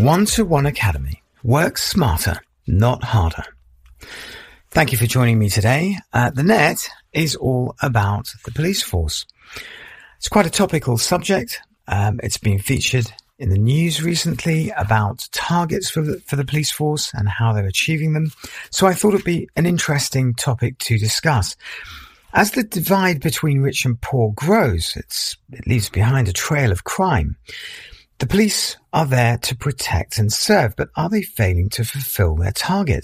One to One Academy. Work smarter, not harder. Thank you for joining me today. Uh, the net is all about the police force. It's quite a topical subject. Um, it's been featured in the news recently about targets for the, for the police force and how they're achieving them. So I thought it'd be an interesting topic to discuss. As the divide between rich and poor grows, it leaves behind a trail of crime. The police are there to protect and serve, but are they failing to fulfill their target?